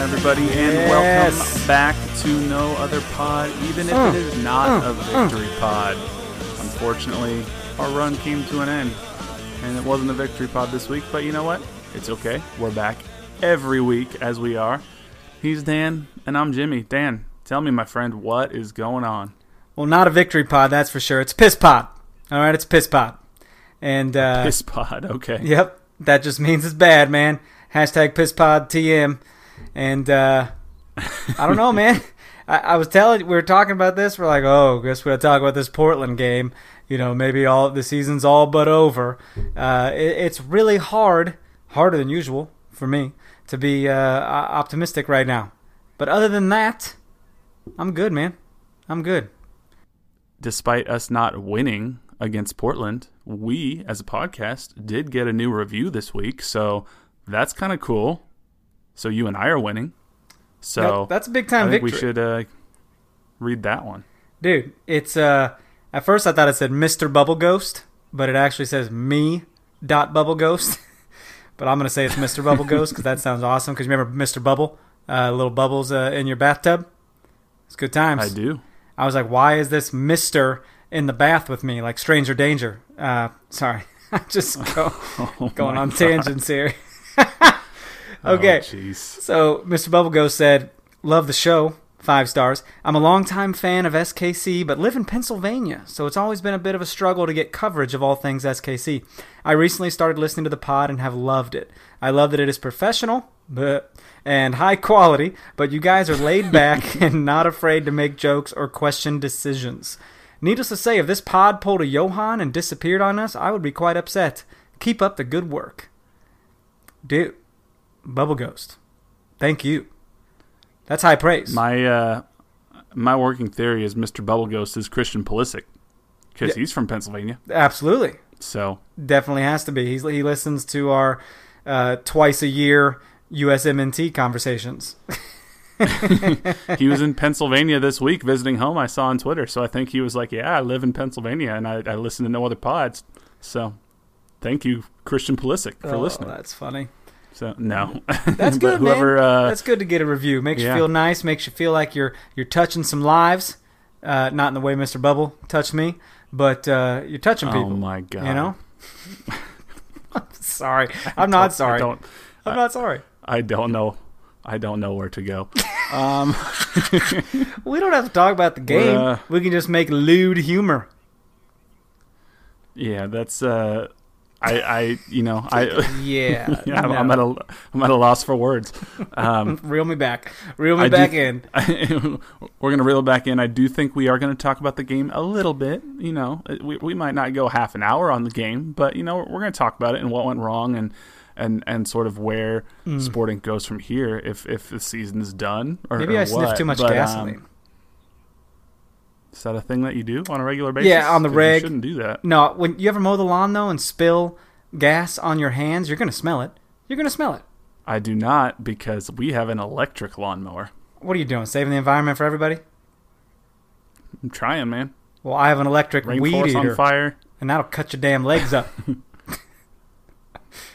everybody, and Yes. welcome back to No Other Pod, even if Uh, it is not uh, a victory pod. Unfortunately, our run came to an end, and it wasn't a victory pod this week, but you know what? It's okay. We're back every week as we are. He's Dan, and I'm Jimmy. Dan, tell me, my friend, what is going on? Well, not a victory pod, that's for sure. It's piss pod. All right, it's piss pod. And uh, Piss pod, okay. yep, that just means it's bad, man. Hashtag piss pod TM. And uh, I don't know, man. I, I was telling we were talking about this. We're like, oh, guess we'll talk about this Portland game. You know, maybe all the season's all but over. Uh, it, it's really hard, harder than usual for me, to be uh, optimistic right now. But other than that, I'm good, man. I'm good. despite us not winning against Portland, we as a podcast did get a new review this week, so that's kind of cool. So you and I are winning. So that's a big time I think victory. we should uh, read that one. Dude, it's uh at first I thought it said Mr. Bubble Ghost, but it actually says me dot Bubble Ghost. but I'm gonna say it's Mr. Bubble Ghost because that sounds awesome. Because remember Mr. Bubble, uh, little bubbles uh, in your bathtub. It's good times. I do. I was like, why is this Mister in the bath with me, like Stranger Danger? Uh, sorry, I'm just go, Oh going on God. tangents here. Oh, okay. Jeez. So, Mr. Bubbleghost said, Love the show. Five stars. I'm a longtime fan of SKC, but live in Pennsylvania, so it's always been a bit of a struggle to get coverage of all things SKC. I recently started listening to the pod and have loved it. I love that it is professional but, and high quality, but you guys are laid back and not afraid to make jokes or question decisions. Needless to say, if this pod pulled a Johan and disappeared on us, I would be quite upset. Keep up the good work. Dude, Bubble Ghost. Thank you. That's high praise. My uh, my working theory is Mr. Bubble Ghost is Christian Pulisic because Yeah. he's from Pennsylvania. Absolutely. So Definitely has to be. He's, he listens to our uh, twice a year USMNT conversations. he was in Pennsylvania this week visiting home. I saw on Twitter, so I think he was like, "Yeah, I live in Pennsylvania, and I, I listen to no other pods." So, thank you, Christian Pulisic, for Oh, listening. That's funny. So, no, That's good, whoever. Uh, that's good to get a review. Makes yeah. you feel nice. Makes you feel like you're you're touching some lives. Uh, not in the way Mr. Bubble touched me, but uh, you're touching people. oh my god, You know. sorry, I'm not sorry. I don't, I'm not sorry. I don't know. I don't know where to go. Um, We don't have to talk about the game. uh, we can just make lewd humor. yeah, that's. Uh, I, I, you know, I. Yeah, Yeah, I'm, no. I'm at a, I'm at a loss for words. Um, Reel me back. Reel me I do- back in. we're going to reel back in. I do think we are going to talk about the game a little bit. You know, we, we might not go half an hour on the game, but you know, we're going to talk about it and what went wrong and and and sort of where Hmm. Sporting goes from here if if the season is done. Or, Maybe or I sniffed what. too much But, um, gasoline. Is that a thing that you do on a regular basis? Yeah, on the reg. shouldn't do that. no, when you ever mow the lawn though and spill gas on your hands, you're gonna smell it. You're gonna smell it. I do not because we have an electric lawnmower. What are you doing? Saving the environment for everybody? I'm trying, man. Well, I have an electric weed eater. on fire. and that'll cut your damn legs up.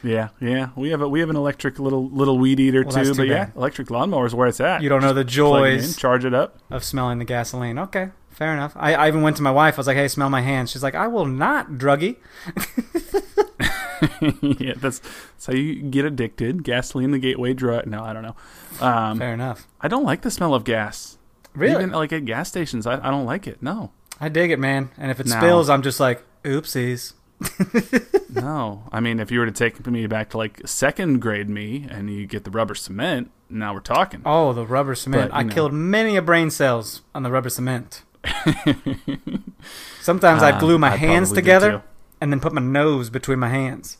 Yeah, yeah. We have a we have an electric little little weed eater Well, too, but yeah, electric lawnmower is where it's at. You don't know the it in, joys charge it up. of smelling the gasoline. Okay, fair enough. I, I even went to my wife. I was like, "Hey, smell my hands." She's like, "I will not, druggie." yeah, that's that's how you get addicted. Gasoline, the gateway drug. No, I don't know. Um, Fair enough. I don't like the smell of gas. Really, Even like at gas stations, I, I don't like it. No, I dig it, man. And if it No. spills, I'm just like, "Oopsies." no. I mean, if you were to take me back to like second grade me, and you get the rubber cement, now we're talking. Oh, the rubber cement. But, I know. killed many a brain cells on the rubber cement. Sometimes Uh, glue my I hands together and then put my nose between my hands.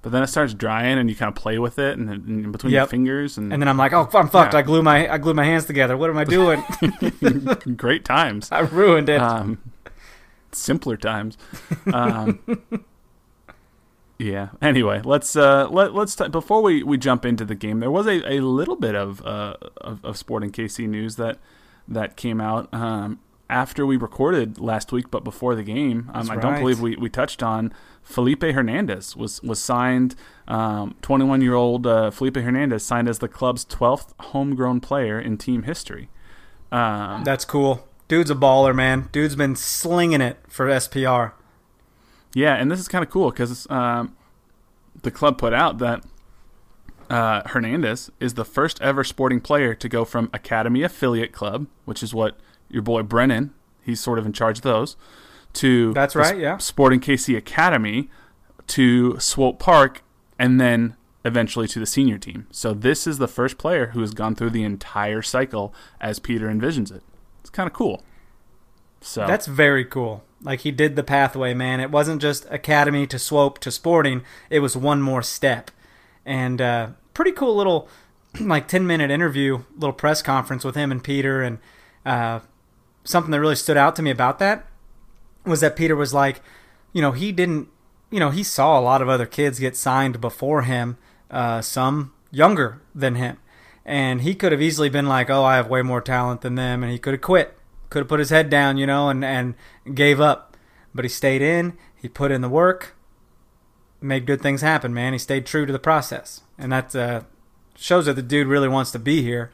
But then it starts drying, and you kind of play with it, and, in between your fingers, and, And then I'm like, "Oh, I'm fucked. Yeah. I glue my I glue my hands together. What am I doing? great times. I ruined it." um, simpler times. Um, yeah. Anyway, let's uh, let let's t- before we, we jump into the game. There was a, a little bit of, uh, of of Sporting KC news that that came out um, after we recorded last week, but before the game. Um, I don't believe we, we touched on Felipe Hernandez was was signed. Twenty one year old uh, Felipe Hernandez signed as the club's twelfth homegrown player in team history. Um, That's cool. Dude's a baller, man. Dude's been slinging it for SPR. Yeah, and this is kind of cool because um, the club put out that uh, Hernandez is the first ever sporting player to go from academy affiliate club, which is what your boy Brennan, he's sort of in charge of those, to That's right, yeah. Sporting KC Academy to Swope Park, and then eventually to the senior team. So this is the first player who has gone through the entire cycle as Peter envisions it. It's kind of cool. So That's very cool. Like he did the pathway, man. It wasn't just academy to swope to sporting. It was one more step. And uh, pretty cool little, like ten minute interview, little press conference with him and Peter. And uh, something that really stood out to me about that was that Peter was like, you know, he didn't, you know, he saw a lot of other kids get signed before him, uh, some younger than him. And he could have easily been like, oh, I have way more talent than them. And he could have quit, could have put his head down, you know, and, and gave up. But he stayed in, he put in the work, made good things happen, man. He stayed true to the process. And that uh, shows that the dude really wants to be here.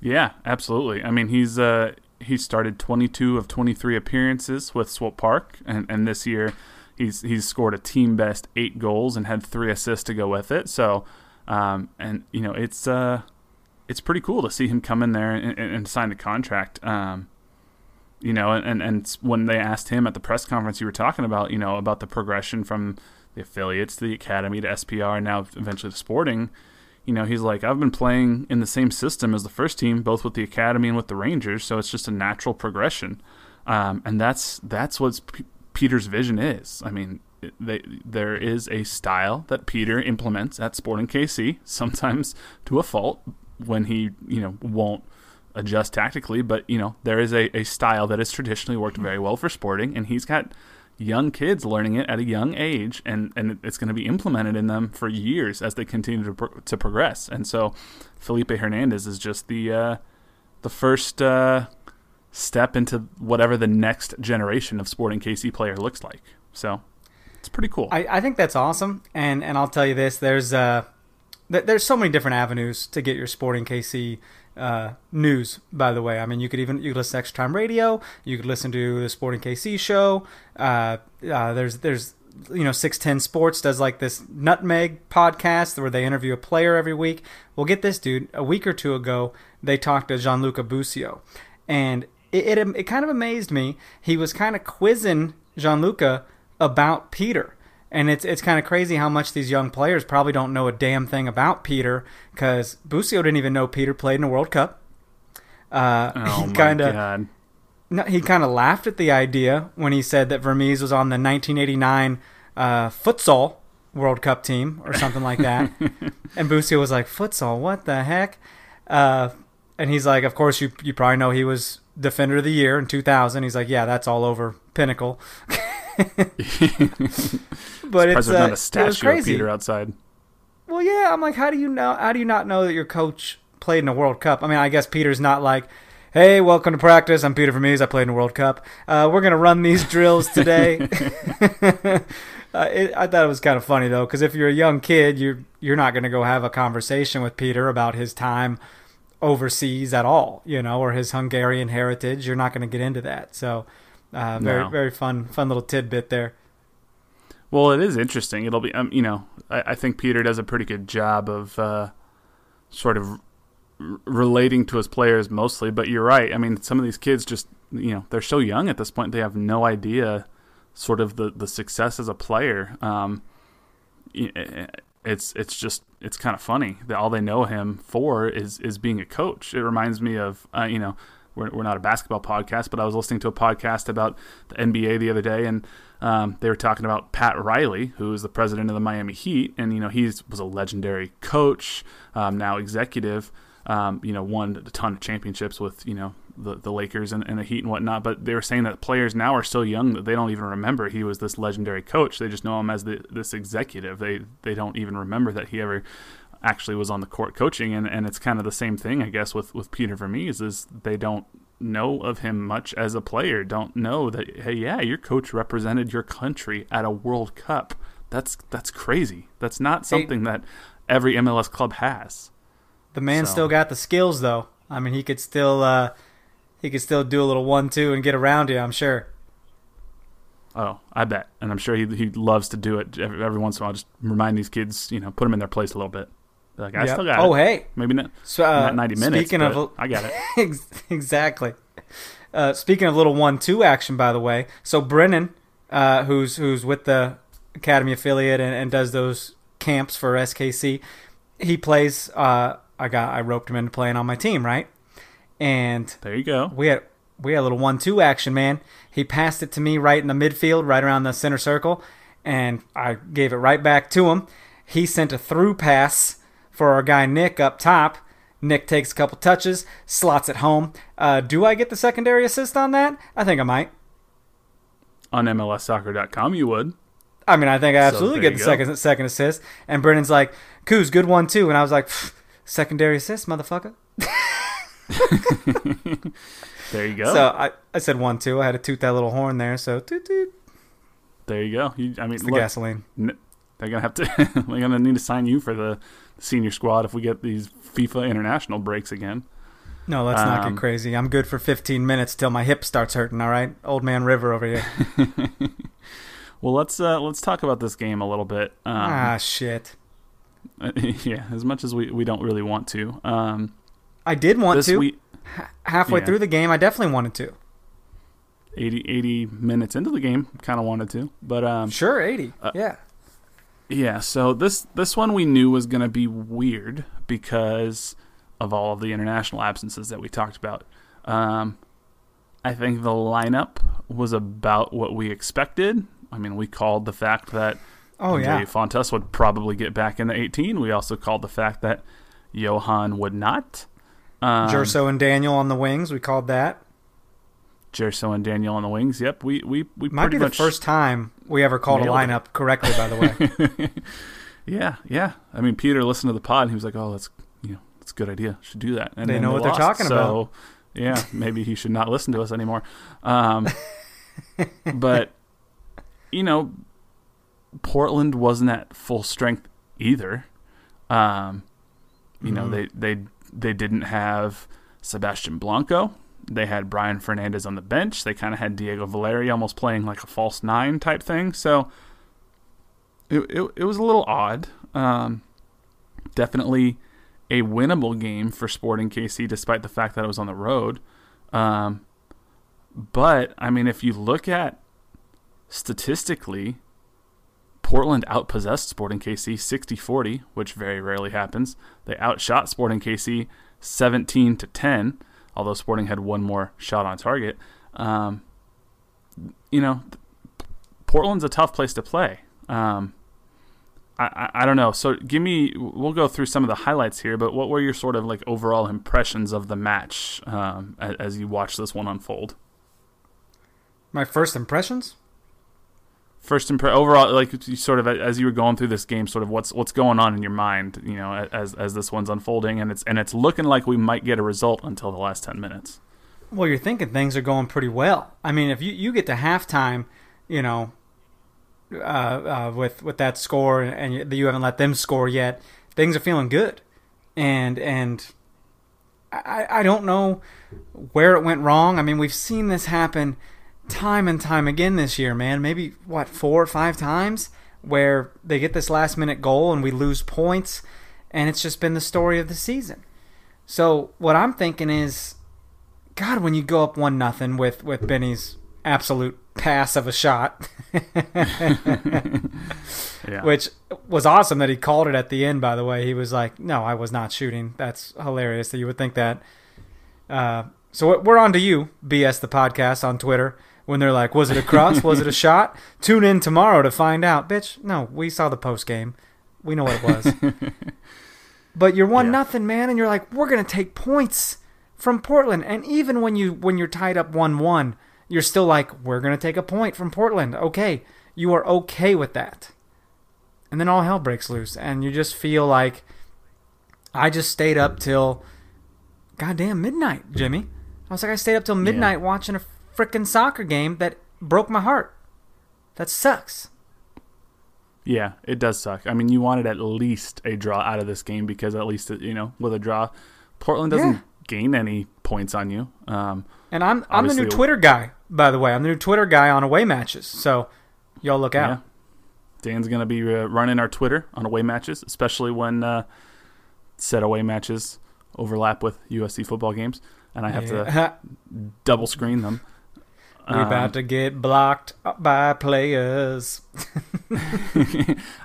Yeah, absolutely. I mean, he's uh, he started 22 of 23 appearances with Swope Park, and, and this year he's he's scored a team best eight goals and had three assists to go with it. So, um, and you know, it's uh, it's pretty cool to see him come in there and, and, and sign the contract. Um, you know, and, and when they asked him at the press conference, you were talking about, you know, about the progression from the affiliates to the academy to SPR, and now eventually to Sporting you know, he's like, I've been playing in the same system as the first team, both with the academy and with the Rangers, so it's just a natural progression, um, and that's that's what P- Peter's vision is. I mean, they, there is a style that Peter implements at Sporting KC, sometimes to a fault when he you know won't adjust tactically, but you know there is a, a style that has traditionally worked very well for Sporting, and he's got young kids learning it at a young age, and, and it's going to be implemented in them for years as they continue to, pro- to progress. And so, Felipe Hernandez is just the uh, the first uh, step into whatever the next generation of Sporting KC player looks like. So, it's pretty cool. I, I think that's awesome, and and I'll tell you this: there's uh, th- there's so many different avenues to get your Sporting KC uh, news. By the way, I mean you could even you could listen to Extra Time Radio, you could listen to the Sporting KC show. Uh, uh, there's there's you know 610 Sports does like this Nutmeg podcast where they interview a player every week. Well, get this, dude. A week or two ago, they talked to Gianluca Busio, and it, it it kind of amazed me. He was kind of quizzing Gianluca about Peter. And it's it's kind of crazy how much these young players probably don't know a damn thing about Peter because Busio didn't even know Peter played in a World Cup. Uh, oh he my kind of god! no, he kind of laughed at the idea when he said that Vermes was on the 1989 uh, futsal World Cup team or something like that. and Busio was like, "Futsal? What the heck?" Uh, and he's like, "Of course, you you probably know he was Defender of the Year in 2000." He's like, "Yeah, that's all over Pinnacle." but it's there's uh, not a statue of. Peter outside. Well, yeah, I'm like, how do you know? How do you not know that your coach played in a World Cup? I mean, I guess Peter's not like, Hey, welcome to practice. I'm Peter Vermes. I played in the World Cup. Uh, we're gonna run these drills today. uh, it, I thought it was kind of funny though, because if you're a young kid, you're you're not gonna go have a conversation with Peter about his time overseas at all, you know, or his Hungarian heritage. You're not gonna get into that. So, uh, very No. very fun fun little tidbit there. Well, it is interesting. It'll be, um, you know, I, I think Peter does a pretty good job of uh, sort of r- relating to his players mostly. But you're right. I mean, some of these kids just, you know, they're so young at this point. They have no idea, sort of the the success as a player. Um, it's it's just it's kind of funny that all they know him for is is being a coach. It reminds me of, uh, you know. We're, we're not a basketball podcast, but I was listening to a podcast about the NBA the other day, and um, they were talking about Pat Riley, who is the president of the Miami Heat, and you know he was a legendary coach, um, now executive. Um, you know, won a ton of championships with you know the the Lakers and, and the Heat and whatnot. But they were saying that players now are so young that they don't even remember he was this legendary coach. They just know him as the, this executive. They they don't even remember that he ever actually was on the court coaching. And, and it's kind of the same thing, I guess, with with Peter Vermes is they don't know of him much as a player. Don't know that hey, yeah, your coach represented your country at a World Cup. That's that's crazy. That's not something that every MLS club has. The man So- still got the skills though. I mean, he could still uh, he could still do a little one two and get around you. I'm sure. Oh, I bet, and I'm sure he he loves to do it every, every once in a while. Just remind these kids, you know, put them in their place a little bit. Like, I Yep. still got oh it. hey, Maybe not, so, uh, not 90 minutes, Speaking of I got it. Exactly. Uh, speaking of little one-two action, by the way, so Brennan, uh, who's who's with the Academy affiliate and, and does those camps for SKC, he plays. Uh, I got I roped him into playing on my team, right? And There you go. we had we had a little one-two action, man. He passed it to me right in the midfield, right around the center circle, and I gave it right back to him. He sent a through pass for our guy Nick up top. Nick takes a couple touches, slots it home. Uh, do I get the secondary assist on that? I think I might. On MLSsoccer.com, you would. I mean, I think I absolutely there get the go. second second assist. And Brennan's like, "Coos, good one too." And I was like, "Secondary assist, motherfucker." There you go. So I, I said one two. I had to toot that little horn there. So toot toot. there you go. You, I mean, It's the look, gasoline. n- they're gonna have to. they're gonna need to sign you for the senior squad if we get these FIFA international breaks again. No, let's not Um, get crazy. I'm good for 15 minutes till my hip starts hurting. All right, old man River over here. Well, let's uh, let's talk about this game a little bit. Um, ah, shit. yeah, as much as we, we don't really want to. Um, I did want to. week, Halfway yeah. through the game, I definitely wanted to. 80, 80 minutes into the game, kind of wanted to, but um, Sure, 80. Uh, yeah. Yeah, so this this one we knew was going to be weird because of all of the international absences that we talked about. Um, I think the lineup was about what we expected. I mean, we called the fact that Oh Andreu yeah. Fontàs would probably get back in the 18. We also called the fact that Johan would not. Um, Gerso and Daniel on the wings. We called that. Gerso and Daniel on the wings. Yep, we we we Might pretty be the much first time we ever called a nailed it. lineup correctly. By the way. Yeah, yeah. I mean, Peter listened to the pod. And he was like, "Oh, that's you know, that's a good idea. Should do that." And They know what they're talking so, about. Yeah, maybe he should not listen to us anymore. Um, but you know, Portland wasn't at full strength either. Um, you know, Mhm. they they they didn't have Sebastian Blanco. They had Brian Fernandez on the bench. They kind of had Diego Valeri almost playing like a false nine type thing. So it it, it was a little odd. Um, definitely a winnable game for Sporting KC, despite the fact that it was on the road. Um, but I mean, if you look at statistically, Portland outpossessed Sporting KC 60-40, which very rarely happens. They outshot Sporting KC 17 to 10, although Sporting had one more shot on target. Um, you know, Portland's a tough place to play. Um, I, I, I don't know. So give me. We'll go through some of the highlights here, but what were your sort of like overall impressions of the match um, as, as you watch this one unfold? My first impressions. First impre- overall, like sort of as you were going through this game, sort of what's what's going on in your mind, you know, as as this one's unfolding, and it's and it's looking like we might get a result until the last ten minutes. Well, you're thinking things are going pretty well. I mean, if you, you get to halftime, you know, uh, uh, with with that score, and you, you haven't let them score yet, things are feeling good. And and I I don't know where it went wrong. I mean, we've seen this happen time and time again this year, man. Maybe what four or five times where they get this last minute goal and we lose points, and it's just been the story of the season. So what I'm thinking is, God, when you go up one nothing with with Benny's absolute pass of a shot, Yeah. which was awesome that he called it at the end. By the way, he was like, "No, I was not shooting." That's hilarious that you would think that. Uh, so we're on to you, BS the podcast on Twitter. When they're like, "Was it a cross? was it a shot?" Tune in tomorrow to find out, bitch. No, we saw the post game. We know what it was. but you're one Yeah. nothing, man, and you're like, "We're gonna take points from Portland." And even when you when you're tied up one one, you're still like, "We're gonna take a point from Portland." Okay, you are okay with that and then all hell breaks loose and you just feel like i just stayed up till goddamn midnight jimmy i was like i stayed up till midnight watching a freaking soccer game that broke my heart that sucks Yeah, it does suck. I mean, you wanted at least a draw out of this game because at least you know with a draw, Portland doesn't Yeah. gain any points on you. Um, and i'm i'm the new twitter guy by the way i'm the new twitter guy on away matches so y'all look out yeah, Dan's gonna be uh, running our Twitter on away matches, especially when uh, said away matches overlap with USC football games, and I have to double screen them. We're Um, about to get blocked by players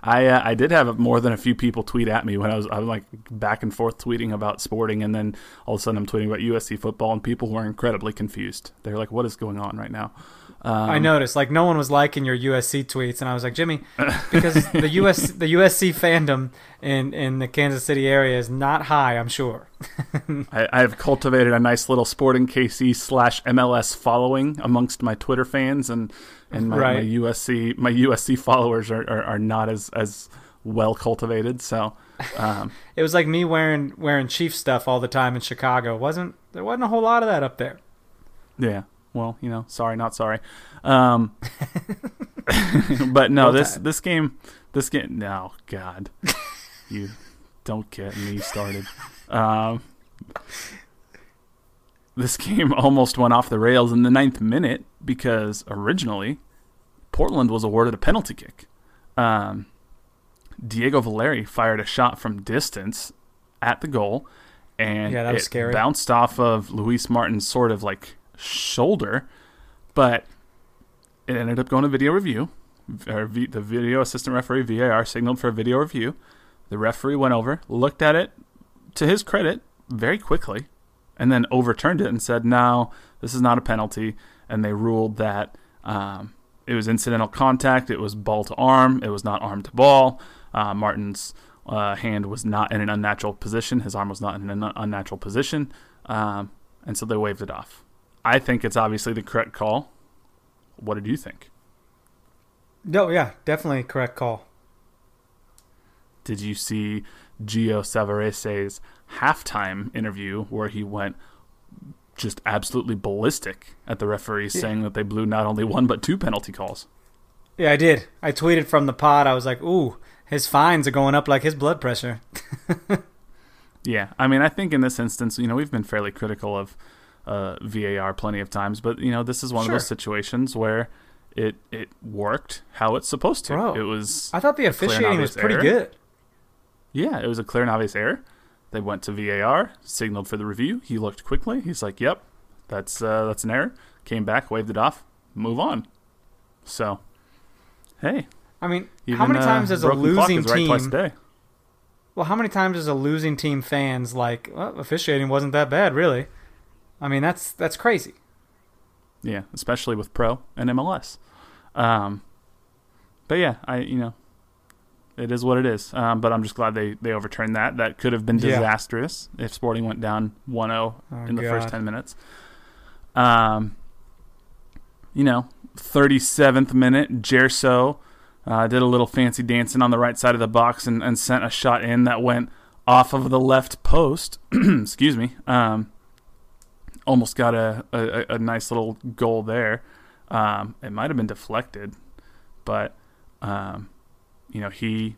I uh, I did have more than a few people tweet at me when I was I was like back and forth tweeting about sporting, and then all of a sudden I'm tweeting about USC football, and people were incredibly confused. They're like, "What is going on right now?" Um, I noticed like no one was liking your USC tweets, and I was like, Jimmy, because the US the USC fandom in in the Kansas City area is not high, I'm sure. I, I have cultivated a nice little Sporting KC slash MLS following amongst my Twitter fans, and and my, Right. my USC my USC followers are, are, are not as as well cultivated. So, um, It was like me wearing wearing Chief stuff all the time in Chicago. wasn't There wasn't a whole lot of that up there. yeah. Well, you know, sorry, not sorry. Um, but no, this this game, this game. No, God, you don't get me started. Um, this game almost went off the rails in the ninth minute because originally Portland was awarded a penalty kick. Um, Diego Valeri fired a shot from distance at the goal, and Yeah, that was it scary. bounced off of Luis Martin's sort of like shoulder, but it ended up going to video review. V- the video assistant referee VAR signaled for a video review. The referee went over, looked at it, to his credit, very quickly, and then overturned it and said, "No, this is not a penalty." And they ruled that um, it was incidental contact. It was ball to arm. It was not arm to ball. Uh, Martin's uh, hand was not in an unnatural position. His arm was not in an un- unnatural position, um, and so they waved it off. I think it's obviously the correct call. What did you think? No, yeah, definitely correct call. Did you see Gio Savarese's halftime interview where he went just absolutely ballistic at the referees, saying that they blew not only one but two penalty calls? Yeah, I did. I tweeted from the pod. I was like, "Ooh, his fines are going up like his blood pressure." Yeah, I mean, I think in this instance, you know, we've been fairly critical of uh, VAR plenty of times, but you know, this is one Sure. of those situations where it it worked how it's supposed to. Bro, it was I thought the officiating was pretty error. good. Yeah, it was a clear and obvious error. They went to VAR, signaled for the review. He looked quickly. He's like, "Yep, that's uh, that's an error." Came back, waved it off, move on. So, hey, I mean, even, how many uh, times does a broken clock losing is right twice a team? day. Well, how many times does a losing team fans like well, officiating wasn't that bad, really? I mean, that's that's crazy. Yeah, especially with pro and MLS. Um, but yeah, I you know, it is what it is. Um, but I'm just glad they they overturned that. That could have been Yeah. disastrous if Sporting went down 1-0 Oh, in the first 10 minutes. Um, you know, 37th minute, Gerso uh, did a little fancy dancing on the right side of the box and, and sent a shot in that went off of the left post. Excuse me. Um, almost got a, a, a nice little goal there. Um, it might have been deflected, but um, you know he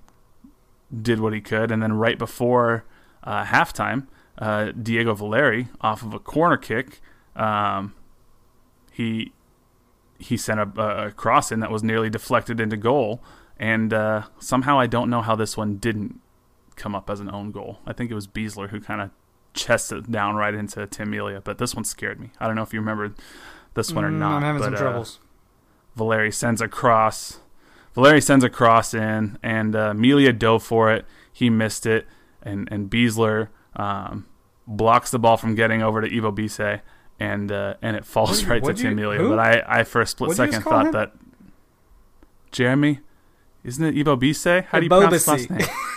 did what he could, and then right before uh, halftime, uh, Diego Valeri off of a corner kick, um, he he sent a, a, cross in that was nearly deflected into goal, and uh, somehow I don't know how this one didn't come up as an own goal. I think it was Besler who kind of chested it down right into Tim Melia, but this one scared me. I don't know if you remember this one or Mm, not. I'm having but, some uh, troubles. Valeri sends a cross. Valeri sends a cross in, and uh, Melia dove for it. He missed it, and and Besler um, blocks the ball from getting over to Ivo Bise, and uh, and it falls right to what'd Tim Melia. who? But I, I for a split What'd second thought him? that Jeremy, isn't it Ivo Bise? How do you pronounce his last Ebobisse.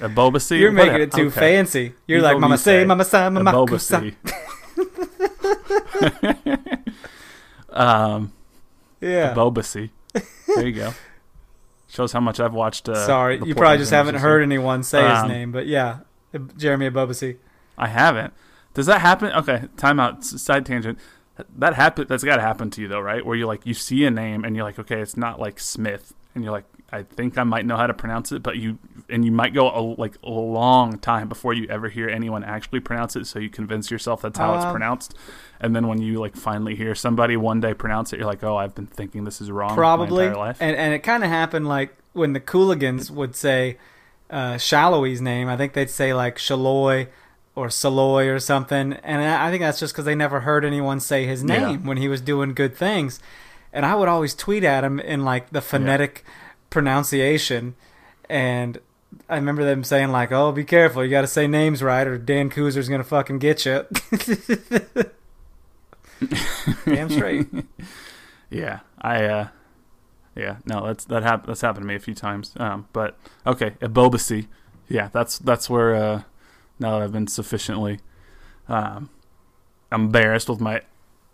name? Ebobisse? You're making it too Okay. fancy. You're like Mama say, Mama sa, Mama. Ebobisse. um, Yeah. Ebobisse. There you go. Shows how much I've watched. Uh, Sorry, you probably just haven't heard anyone say his Um, name, but yeah, Jeremy Abobasi. I haven't. Does that happen? Okay, time out. Side tangent. That happen. That's got to happen to you though, right? Where you like you see a name and you're like, okay, it's not like Smith, and you're like, I think I might know how to pronounce it, but you and you might go a, like a long time before you ever hear anyone actually pronounce it. So you convince yourself that's how it's Um, pronounced, and then when you like finally hear somebody one day pronounce it, you're like, oh, I've been thinking this is wrong Probably. And and it kind of happened like when the Cooligans would say uh, Salloi's name. I think they'd say like Shaloy or Saloy or something. And I think that's just because they never heard anyone say his Yeah. name when he was doing good things. And I would always tweet at him in like the phonetic pronunciation. And I remember them saying like, "Oh, be careful! You got to say names right, or Dan Kuzer's gonna fucking get you." Damn straight. Yeah, I. uh Yeah, no, that's that hap- that's happened to me a few times. Um, but okay, Ebobisse. Yeah, that's that's where. uh Now that I've been sufficiently um, embarrassed with my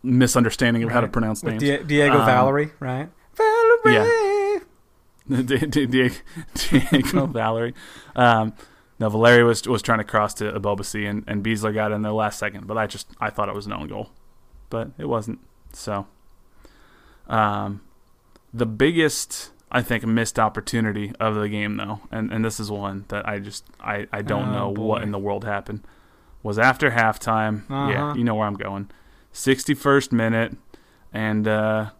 misunderstanding of how to Right. pronounce names. Di- Diego Um, Valerie, right? Valerie. Di- Diego Valerie. Um, no, was was trying to cross to Ebobisse, and and Besler got in there last second. But I just I thought it was an own goal, but it wasn't. So, um, the biggest I think missed opportunity of the game though, and and this is one that I just I I don't Oh, know what in the world happened. Was after halftime. Yeah, Uh-huh. you know where I'm going. 61st minute, and uh,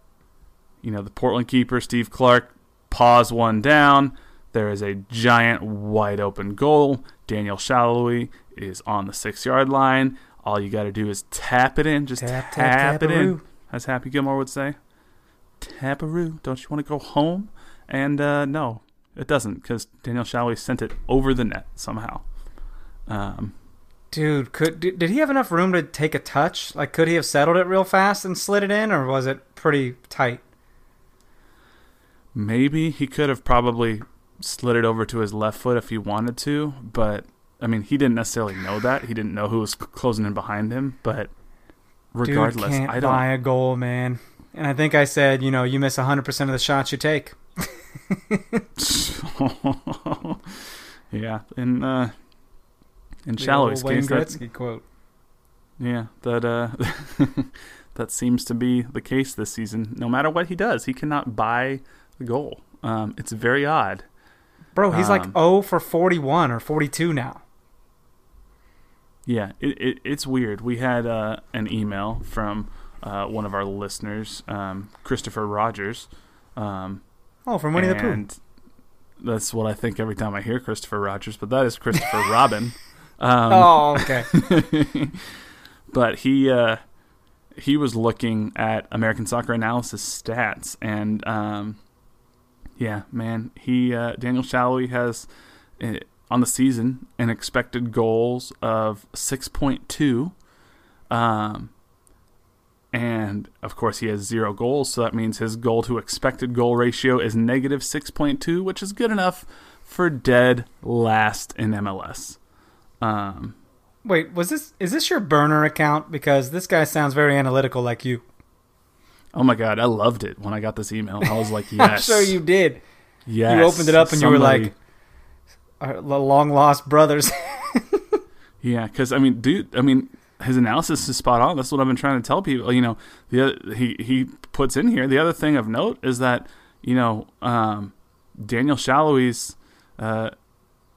you know the Portland keeper Steve Clark paws one down. There is a giant wide open goal. Daniel Salloi is on the six yard line. All you got to do is tap it in. Just Tap, tap, tap, it in, as Happy Gilmore would say. Taparoo. Don't you want to go home? And uh, no, it doesn't because Daniel Salloi sent it over the net somehow. Um, Dude, could did, did he have enough room to take a touch? Like, could he have settled it real fast and slid it in, or was it pretty tight? Maybe he could have probably slid it over to his left foot if he wanted to, but I mean, he didn't necessarily know that. He didn't know who was closing in behind him, but regardless, Dude can't I don't. buy a goal, man. And I think I said, you know, you miss 100% of the shots you take. yeah, in uh, in The Shallow's old Wayne case, that, Gretzky quote. yeah, that uh, that seems to be the case this season. No matter what he does, he cannot buy the goal. Um, it's very odd. Bro, he's like Um, 0 for 41 or 42 now. Yeah, it, it it's weird. We had uh, an email from uh, one of our listeners, um, Christopher Rogers. Um, Oh, from Winnie the Pooh. That's what I think every time I hear Christopher Rogers, but that is Christopher Robin. Um, oh, okay. but he uh, he was looking at American Soccer Analysis stats, and um, yeah, man, he uh, Daniel Salloi has uh, on the season an expected goals of six point two, um, and of course he has zero goals, so that means his goal to expected goal ratio is negative six point two, which is good enough for dead last in MLS. Um, Wait, was this is this your burner account? Because this guy sounds very analytical like you. Oh my god, I loved it when I got this email. I was like, yes. I'm sure you did. yes. You opened it up and you were like, "Our long lost brothers." yeah, because I mean, dude, I mean, his analysis is spot on. That's what I've been trying to tell people. You know, the he he puts in here. The other thing of note is that you know um, Daniel Salloi's uh,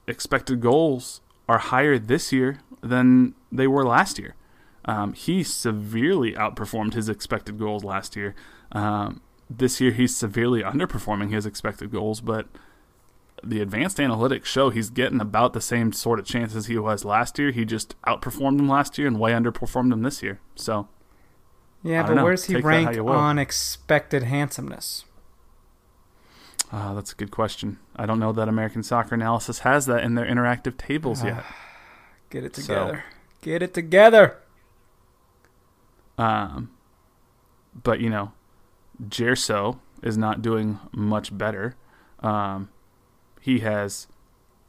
expected goals are higher this year than they were last year. Um, he severely outperformed his expected goals last year. Um, this year, he's severely underperforming his expected goals, but the advanced analytics show he's getting about the same sort of chances he was last year. He just outperformed him last year and way underperformed him this year. So, yeah, but know. where's he Take ranked on expected handsomeness? Uh, that's a good question. I don't know that American Soccer Analysis has that in their interactive tables yet. Get it together. So, Get it together. Um, but you know, Gerso is not doing much better. Um, he has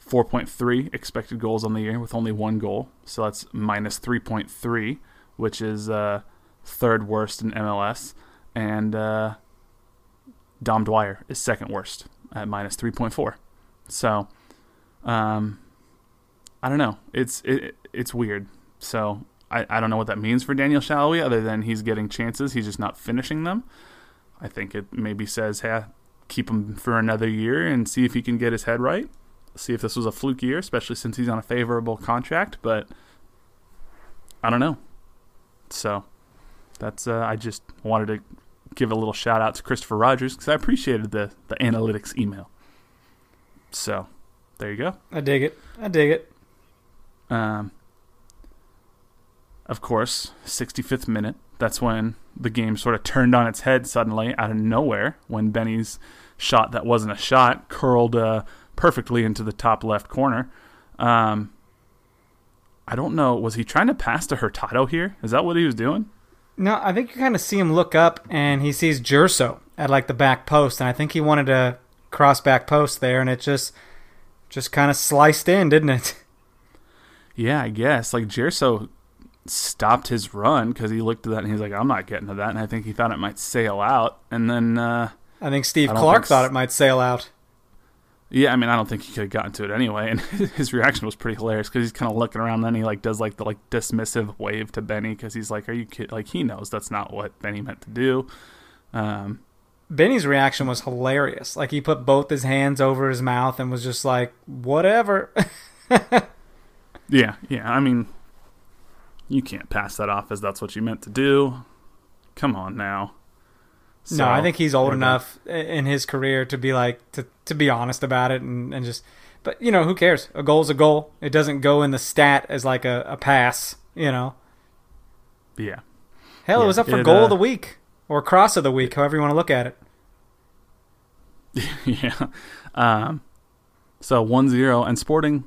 4.3 expected goals on the year with only one goal, so that's minus 3.3, which is uh, third worst in MLS. And uh, Dom Dwyer is second worst at minus 3.4. So, um, I don't know. It's it, it's weird. So I, I don't know what that means for Daniel Salloi other than he's getting chances. He's just not finishing them. I think it maybe says, hey, keep him for another year and see if he can get his head right. See if this was a fluke year, especially since he's on a favorable contract. But I don't know. So that's uh, I just wanted to give a little shout out to Christopher Rogers because I appreciated the the analytics email. So there you go. I dig it. I dig it. Um, of course, 65th minute. That's when the game sort of turned on its head suddenly out of nowhere when Benny's shot that wasn't a shot curled uh, perfectly into the top left corner. Um, I don't know. Was he trying to pass to Hurtado here? Is that what he was doing? No, I think you kind of see him look up and he sees Gerso at like the back post, and I think he wanted to cross back post there, and it just just kind of sliced in, didn't it? Yeah, I guess like Gerso stopped his run because he looked at that and he's like, I'm not getting to that. And I think he thought it might sail out. And then uh, I think Steve I Clark thought it might sail out. Yeah, I mean, I don't think he could have gotten to it anyway. And his reaction was pretty hilarious because he's kind of looking around. Then he like does like the like dismissive wave to Benny because he's like, "Are you kidding?" Like he knows that's not what Benny meant to do. Um, Benny's reaction was hilarious. Like he put both his hands over his mouth and was just like, "Whatever." yeah, yeah. I mean, you can't pass that off as that's what you meant to do. Come on now. So, no, I think he's old enough in his career to be like to to be honest about it and, and just but you know, who cares? A goal's a goal. It doesn't go in the stat as like a, a pass, you know. Yeah. Hell, yeah, it was up for it, goal uh, of the week or cross of the week, however you want to look at it. yeah. Um, so 1-0 and Sporting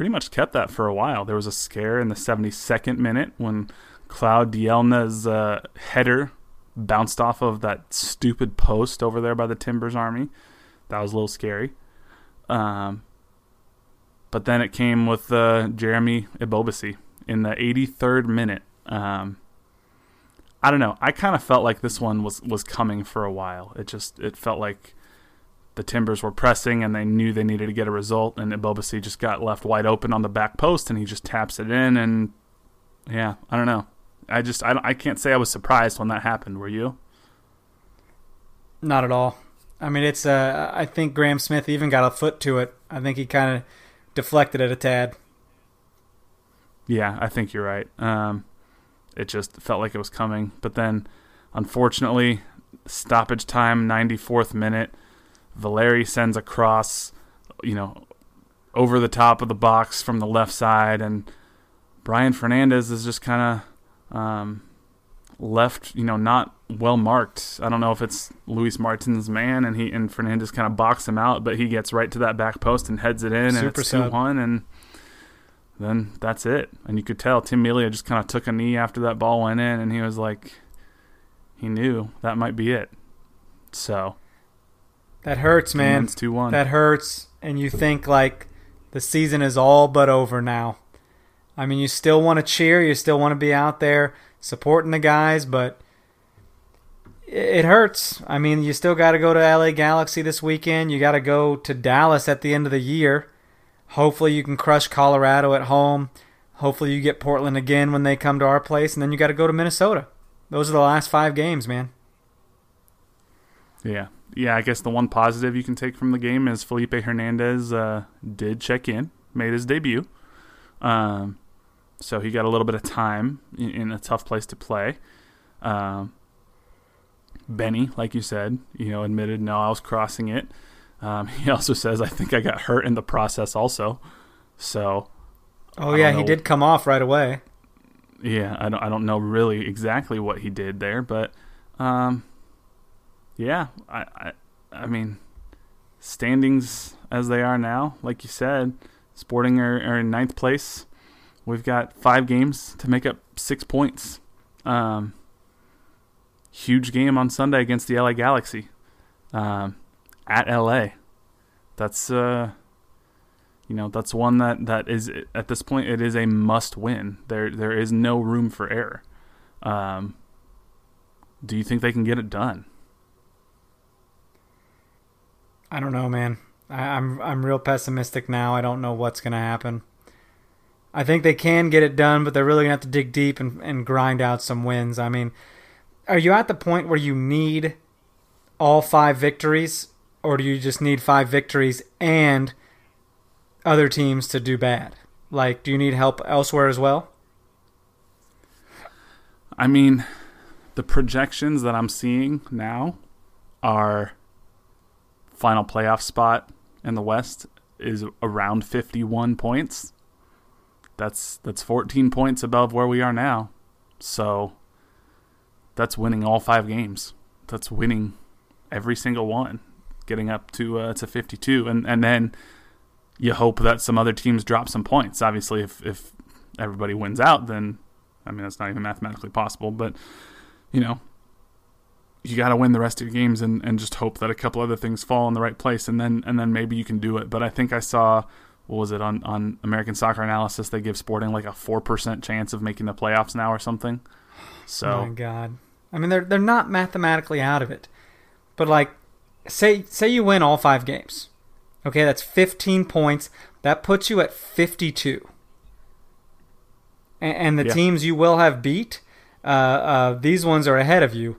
pretty much kept that for a while. There was a scare in the 72nd minute when Claudielna's uh, header bounced off of that stupid post over there by the Timbers Army. That was a little scary. Um, but then it came with uh, Jeremy Ebobisse in the 83rd minute. Um, I don't know. I kind of felt like this one was was coming for a while. It just it felt like the Timbers were pressing and they knew they needed to get a result, and Ebobisse just got left wide open on the back post, and he just taps it in, and yeah, I don't know. I just I, I can't say I was surprised when that happened. Were you? Not at all. I mean, it's uh, I think Graham Smith even got a foot to it. I think he kind of deflected it a tad. Yeah, I think you're right. Um, it just felt like it was coming, but then, unfortunately, stoppage time, 94th minute. Valeri sends a cross, you know, over the top of the box from the left side, and Brian Fernandez is just kind of um, left, you know, not well marked. I don't know if it's Luis Martin's man, and he and Fernandez kind of box him out, but he gets right to that back post and heads it in, Super and it's two one, and then that's it. And you could tell Tim Melia just kind of took a knee after that ball went in, and he was like, he knew that might be it. So that hurts, man. Two one. That hurts, and you think like the season is all but over now. I mean, you still want to cheer, you still want to be out there supporting the guys, but it hurts. I mean, you still got to go to LA Galaxy this weekend. You got to go to Dallas at the end of the year. Hopefully, you can crush Colorado at home. Hopefully, you get Portland again when they come to our place, and then you got to go to Minnesota. Those are the last five games, man. Yeah, yeah. I guess the one positive you can take from the game is Felipe Hernandez uh, did check in, made his debut. Um, so he got a little bit of time in, in a tough place to play. Um, Benny, like you said, you know, admitted no, I was crossing it. Um, he also says I think I got hurt in the process also. So. Oh yeah, he did come off right away. Yeah, I don't I don't know really exactly what he did there, but um, yeah, I, I I mean, standings as they are now, like you said, Sporting are, are in ninth place. We've got five games to make up six points. Um, huge game on Sunday against the LA Galaxy um, at LA. That's uh, you know that's one that that is at this point it is a must win. There there is no room for error. Um, do you think they can get it done? I don't know, man. I, I'm I'm real pessimistic now. I don't know what's gonna happen. I think they can get it done, but they're really gonna have to dig deep and, and grind out some wins. I mean, are you at the point where you need all five victories, or do you just need five victories and other teams to do bad? Like, do you need help elsewhere as well? I mean, the projections that I'm seeing now are final playoff spot in the West is around 51 points. That's that's 14 points above where we are now. So that's winning all five games. That's winning every single one, getting up to uh, to 52, and and then you hope that some other teams drop some points. Obviously, if if everybody wins out, then I mean that's not even mathematically possible. But you know, you got to win the rest of your games and, and just hope that a couple other things fall in the right place, and then and then maybe you can do it. But I think I saw what was it on on American Soccer Analysis? They give Sporting like a four percent chance of making the playoffs now or something. So oh my God, I mean they're they're not mathematically out of it, but like say say you win all five games, okay, that's fifteen points. That puts you at fifty two. And, and the yeah. teams you will have beat, uh, uh, these ones are ahead of you.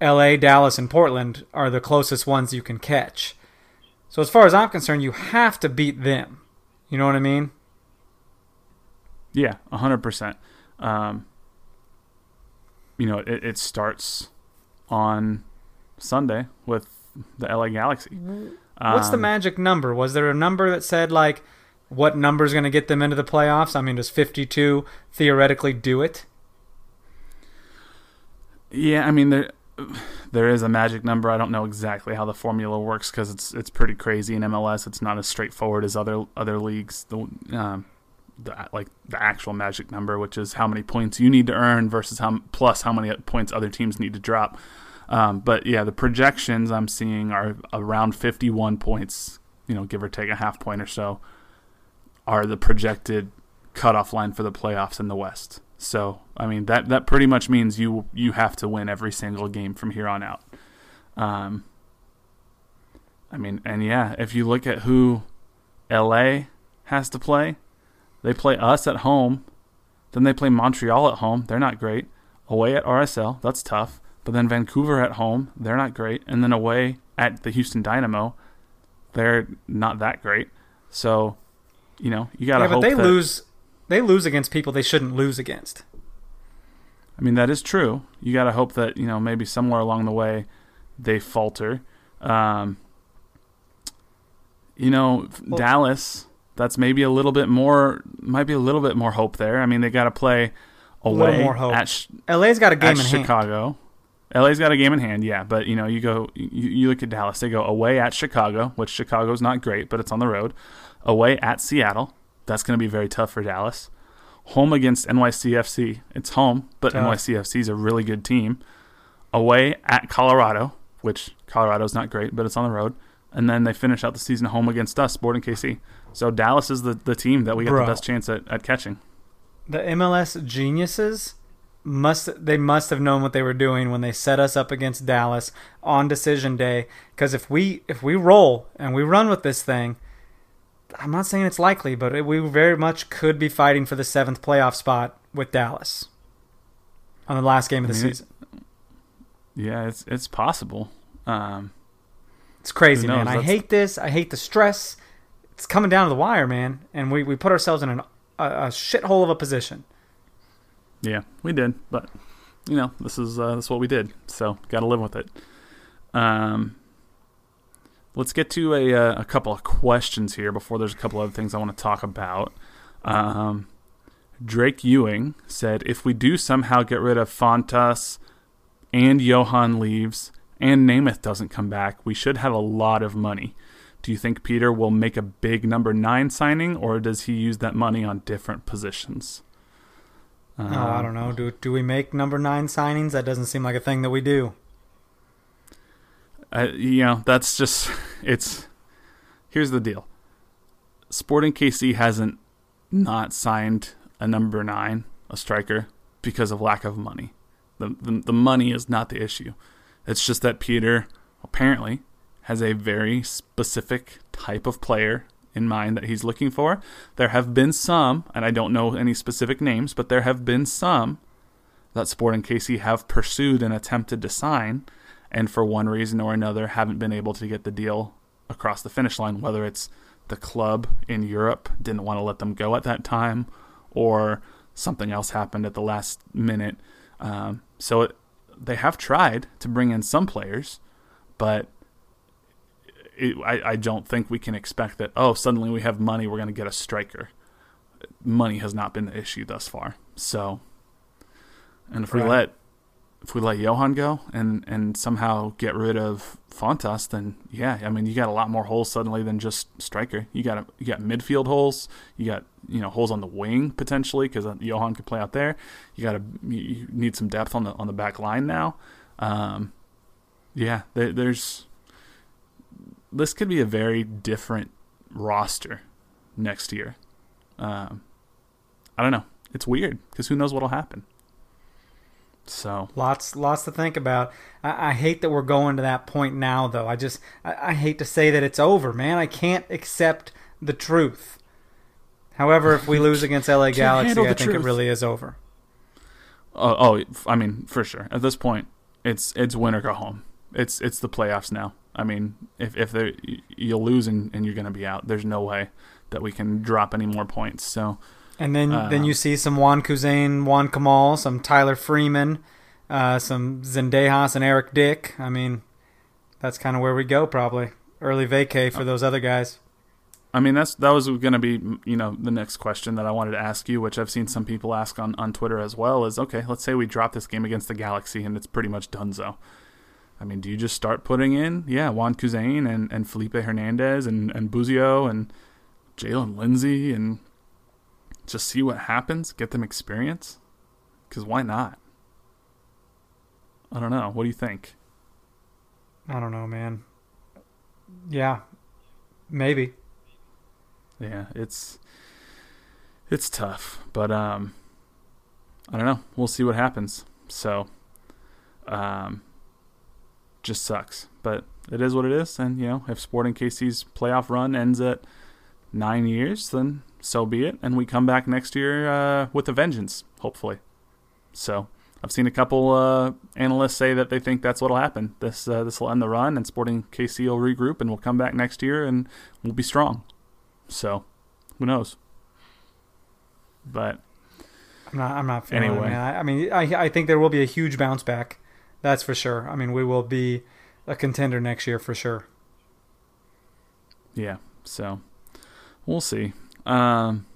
L.A., Dallas, and Portland are the closest ones you can catch. So as far as I'm concerned, you have to beat them. You know what I mean? Yeah, hundred um, percent. You know, it, it starts on Sunday with the LA Galaxy. What's um, the magic number? Was there a number that said like what number is going to get them into the playoffs? I mean, does 52 theoretically do it? Yeah, I mean there there is a magic number. I don't know exactly how the formula works because it's it's pretty crazy in MLS. It's not as straightforward as other other leagues. The, um, the like the actual magic number, which is how many points you need to earn versus how plus how many points other teams need to drop. Um, but yeah, the projections I'm seeing are around 51 points. You know, give or take a half point or so, are the projected cutoff line for the playoffs in the West. So I mean that that pretty much means you you have to win every single game from here on out. Um, I mean, and yeah, if you look at who L.A. has to play, they play us at home, then they play Montreal at home. They're not great. Away at RSL, that's tough. But then Vancouver at home, they're not great. And then away at the Houston Dynamo, they're not that great. So, you know, you got to yeah, hope but they that, lose they lose against people they shouldn't lose against. I mean, that is true. You got to hope that, you know, maybe somewhere along the way they falter. Um, you know, well, Dallas, that's maybe a little bit more, might be a little bit more hope there. I mean, they got to play away more hope. at LA's got a game in Chicago. Hand. LA's got a game in hand, yeah. But you know, you go, you, you look at Dallas. They go away at Chicago, which Chicago's not great, but it's on the road. Away at Seattle, that's going to be very tough for Dallas. Home against NYCFC. It's home, but tough. NYCFC is a really good team. Away at Colorado, which Colorado's not great, but it's on the road. And then they finish out the season home against us, Sporting KC. So Dallas is the, the team that we got Bro, the best chance at, at catching. The MLS geniuses must they must have known what they were doing when they set us up against Dallas on decision day. Because if we if we roll and we run with this thing, I'm not saying it's likely, but it, we very much could be fighting for the seventh playoff spot with Dallas on the last game of the I mean, season. Yeah, it's it's possible. Um, It's crazy, man. I hate this. I hate the stress. It's coming down to the wire, man, and we, we put ourselves in an, a, a shithole of a position. yeah, we did, but you know, this is uh, this is what we did, so got to live with it. Um, let's get to a uh, a couple of questions here before there's a couple other things I want to talk about. Um, Drake Ewing said, "If we do somehow get rid of Fontàs and Johan leaves and Namath doesn't come back, we should have a lot of money. Do you think Peter will make a big number nine signing, or does he use that money on different positions?" oh, I don't know. Do do we make number nine signings? That doesn't seem like a thing that we do. You know, that's just it's. Here's the deal. Sporting KC hasn't not signed a number nine, a striker, because of lack of money. The, the the money is not the issue. It's just that Peter apparently has a very specific type of player in mind that he's looking for. There have been some, and I don't know any specific names, but there have been some that Sporting KC have pursued and attempted to sign and for one reason or another haven't been able to get the deal across the finish line, whether it's the club in Europe didn't want to let them go at that time or something else happened at the last minute. Um, so it, they have tried to bring in some players, but it, I, I don't think we can expect that, oh, suddenly we have money, we're going to get a striker. Money has not been the issue thus far. So, and if we let if we let Johan go and and somehow get rid of Fontàs, then yeah, I mean you got a lot more holes suddenly than just striker. You got a, you got midfield holes. You got you know holes on the wing potentially because Johan could play out there. You got to you need some depth on the on the back line now. Um, yeah, there, there's this could be a very different roster next year. Um, I don't know. It's weird because who knows what'll happen. So Lots, lots to think about. I, I hate that we're going to that point now, though. I just, I, I hate to say that it's over, man. I can't accept the truth. However, if we lose against LA Galaxy, I think it really is over. Oh, oh, I mean, for sure. At this point, it's it's win or go home. It's it's the playoffs now. I mean, if if they you'll lose and, and you're going to be out, there's no way that we can drop any more points. So And then, then Uh, you see some Wan Kuzain, Juan Kamal, some Tyler Freeman, uh, some Zendejas and Eric Dick. I mean, that's kind of where we go probably. Early vacay for those other guys. I mean, that's that was going to be you know the next question that I wanted to ask you, which I've seen some people ask on on Twitter as well. Is okay, let's say we drop this game against the Galaxy and it's pretty much donezo. I mean, do you just start putting in yeah Wan Kuzain and and Felipe Hernandez and and Busio and Jaylin Lindsey and just see what happens, get them experience? Because why not? I don't know. What do you think? I don't know, man. Yeah, maybe. Yeah, it's it's tough, but um, I don't know. We'll see what happens. So, um, just sucks, but it is what it is. And you know, if Sporting KC's playoff run ends at nine years, then so be it. And we come back next year uh, with a vengeance, hopefully. So. I've seen a couple uh, analysts say that they think that's what'll happen. This uh, this will end the run, and Sporting KC will regroup, and we'll come back next year, and we'll be strong. So, who knows? But I'm not. I'm not feeling Anyway. it, I mean, I, I think there will be a huge bounce back. That's for sure. I mean, we will be a contender next year for sure. yeah, so we'll see. Um,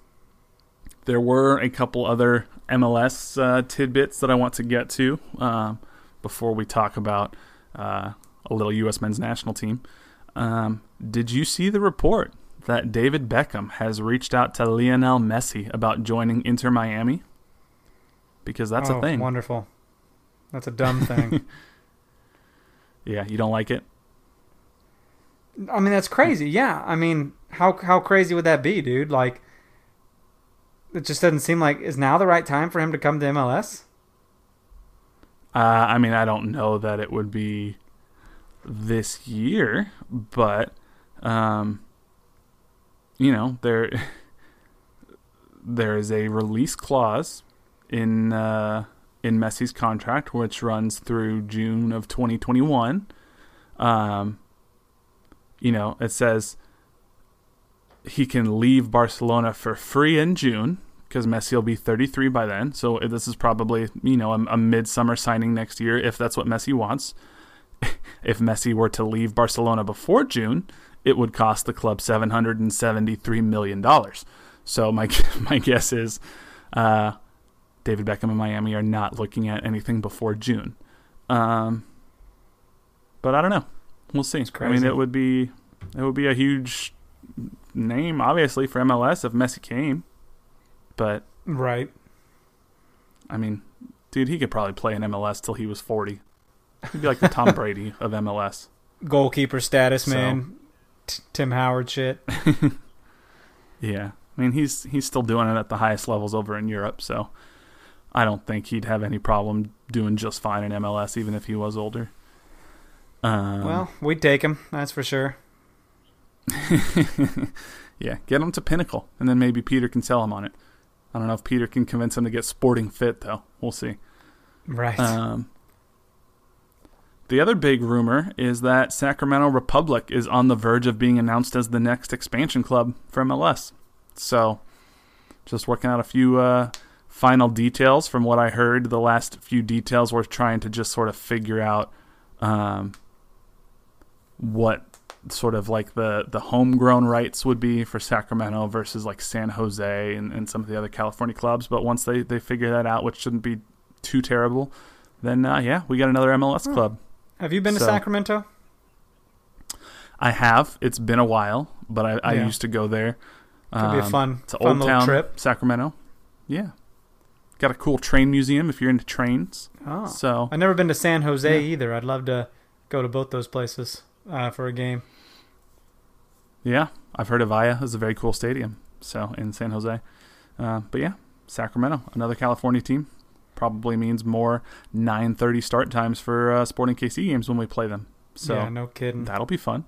there were a couple other MLS uh, tidbits that I want to get to um, before we talk about uh, a little U.S. men's national team. Um, did you see the report that David Beckham has reached out to Lionel Messi about joining Inter Miami? Because that's oh, a thing. Wonderful. That's a dumb thing. Yeah, you don't like it? I mean, that's crazy. Yeah. I mean, how how crazy would that be, dude? Like, it just doesn't seem like is now the right time for him to come to MLS. Uh, I mean, I don't know that it would be this year, but um, you know, there there is a release clause in uh, in Messi's contract, which runs through June of 2021. Um, you know, it says he can leave Barcelona for free in June because Messi will be 33 by then. So this is probably you know a, a midsummer signing next year if that's what Messi wants. if Messi were to leave Barcelona before June, it would cost the club 773 million dollars. So my my guess is uh, David Beckham and Miami are not looking at anything before June. Um, but I don't know. We'll see. I mean, it would be it would be a huge name, obviously, for MLS if Messi came. But right. I mean, dude, he could probably play in MLS till he was forty. He'd be like the Tom Brady of MLS. Goalkeeper status, man. T- Tim Howard shit. yeah, I mean he's he's still doing it at the highest levels over in Europe, so I don't think he'd have any problem doing just fine in MLS, even if he was older. Um, well, we'd take him, that's for sure. yeah, get him to Pinnacle, and then maybe Peter can sell him on it. I don't know if Peter can convince him to get Sporting fit, though. We'll see. Right. Um, the other big rumor is that Sacramento Republic is on the verge of being announced as the next expansion club for MLS. So, just working out a few uh, final details from what I heard. The last few details were trying to just sort of figure out um, what sort of like the the homegrown rights would be for Sacramento versus like San Jose and, and some of the other California clubs. But once they they figure that out, which shouldn't be too terrible, then uh, yeah, we got another MLS hmm. club. Have you been so, to Sacramento? I have. It's been a while, but I, I used to go there. Could um, be a um, fun, it's an fun old town, trip. Sacramento. Yeah, got a cool train museum if you're into trains. Oh, so I've never been to San Jose yeah. either. I'd love to go to both those places uh, for a game. Yeah, I've heard Avaya is a very cool stadium. So in San Jose, uh, but yeah, Sacramento, another California team, probably means more 9:30 start times for uh, Sporting KC games when we play them. So yeah, no kidding. That'll be fun.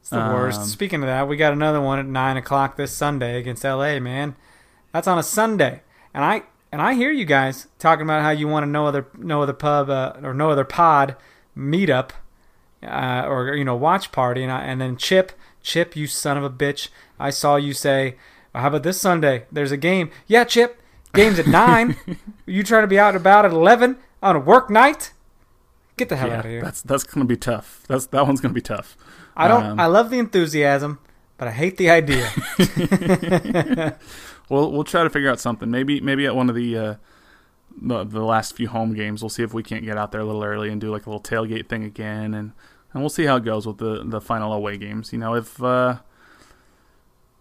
It's the um, worst. Speaking of that, we got another one at nine o'clock this Sunday against LA. Man, that's on a Sunday, and I and I hear you guys talking about how you want to no other no other pub uh, or no other pod meetup uh, or you know watch party, and I, and then Chip, Chip, you son of a bitch, I saw you say, how about this Sunday? There's a game. Yeah, Chip, game's at nine. you trying to be out and about at eleven on a work night? Get the hell yeah, out of here. That's that's gonna be tough. That's that one's gonna be tough. I don't. Um, I love the enthusiasm, but I hate the idea. we'll we'll try to figure out something. Maybe maybe at one of the. Uh, the, the last few home games, we'll see if we can't get out there a little early and do like a little tailgate thing again, and and we'll see how it goes with the the final away games. You know, if uh,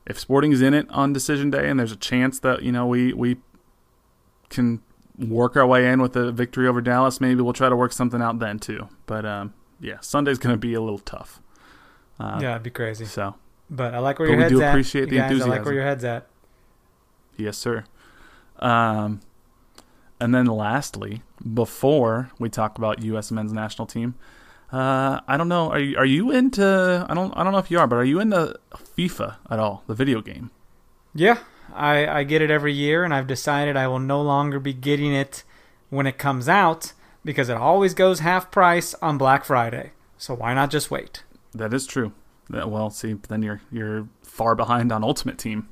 if Sporting's in it on decision day, and there's a chance that you know we we can work our way in with a victory over Dallas, maybe we'll try to work something out then too. But um, yeah, Sunday's going to be a little tough. Uh, yeah, it'd be crazy. So, but I like where your head's at. We do appreciate the guys, enthusiasm. I like where your head's at. Yes, sir. Um, and then lastly, before we talk about U.S. men's national team, uh, I don't know. Are you are you into? I don't I don't know if you are, but are you into FIFA at all? The video game. Yeah, I I get it every year, and I've decided I will no longer be getting it when it comes out because it always goes half price on Black Friday. So why not just wait? That is true. well, see, then you're you're far behind on Ultimate Team.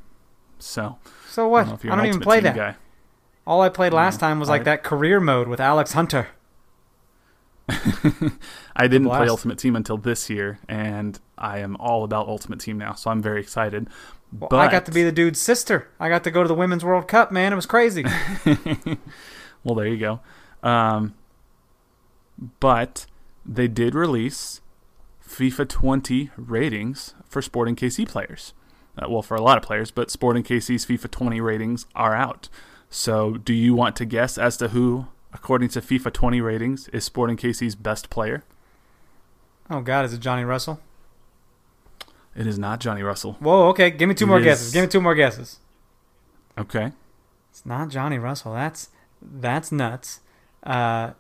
So so what? I don't, I don't even play that. Guy. All I played last time was like that career mode with Alex Hunter. I didn't play Ultimate Team until this year, and I am all about Ultimate Team now, so I'm very excited. Well, but I got to be the dude's sister. I got to go to the Women's World Cup, man. It was crazy. well, there you go. Um, but they did release FIFA 20 ratings for Sporting KC players. Uh, well, for a lot of players, but Sporting KC's FIFA 20 ratings are out. So, do you want to guess as to who according to FIFA 20 ratings, is Sporting KC's best player? Oh God, is it Johnny Russell? It is not Johnny Russell. Whoa, okay, give me two it more is... guesses. Give me two more guesses. Okay. It's not Johnny Russell. That's that's nuts. Uh,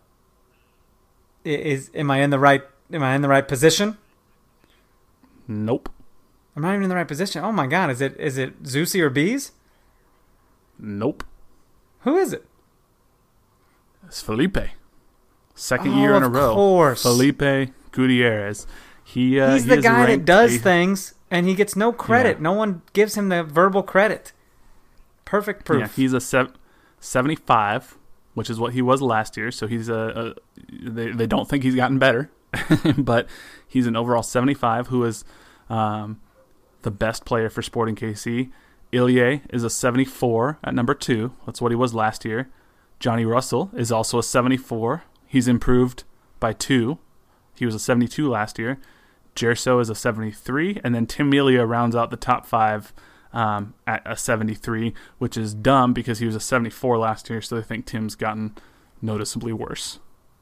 is am I in the right am I in the right position? Nope. I'm not even in the right position. Oh my god, is it is it Zusi or Bees? Nope. Who is it? It's Felipe. Second Oh, year in a of row. course. Felipe Gutierrez. He uh, He's he the is guy that does eighth- things and he gets no credit. Yeah. No one gives him the verbal credit. Perfect proof. Yeah, he's a sev- 75, which is what he was last year. So he's a, a they, they don't think he's gotten better, but he's an overall 75 who is um, the best player for Sporting KC. Ilie is a 74 at number two. That's what he was last year. Johnny Russell is also a 74. He's improved by two. He was a 72 last year. Gerso is a 73, and then Tim Melia rounds out the top five um, at a 73, which is dumb because he was a 74 last year, so they think Tim's gotten noticeably worse.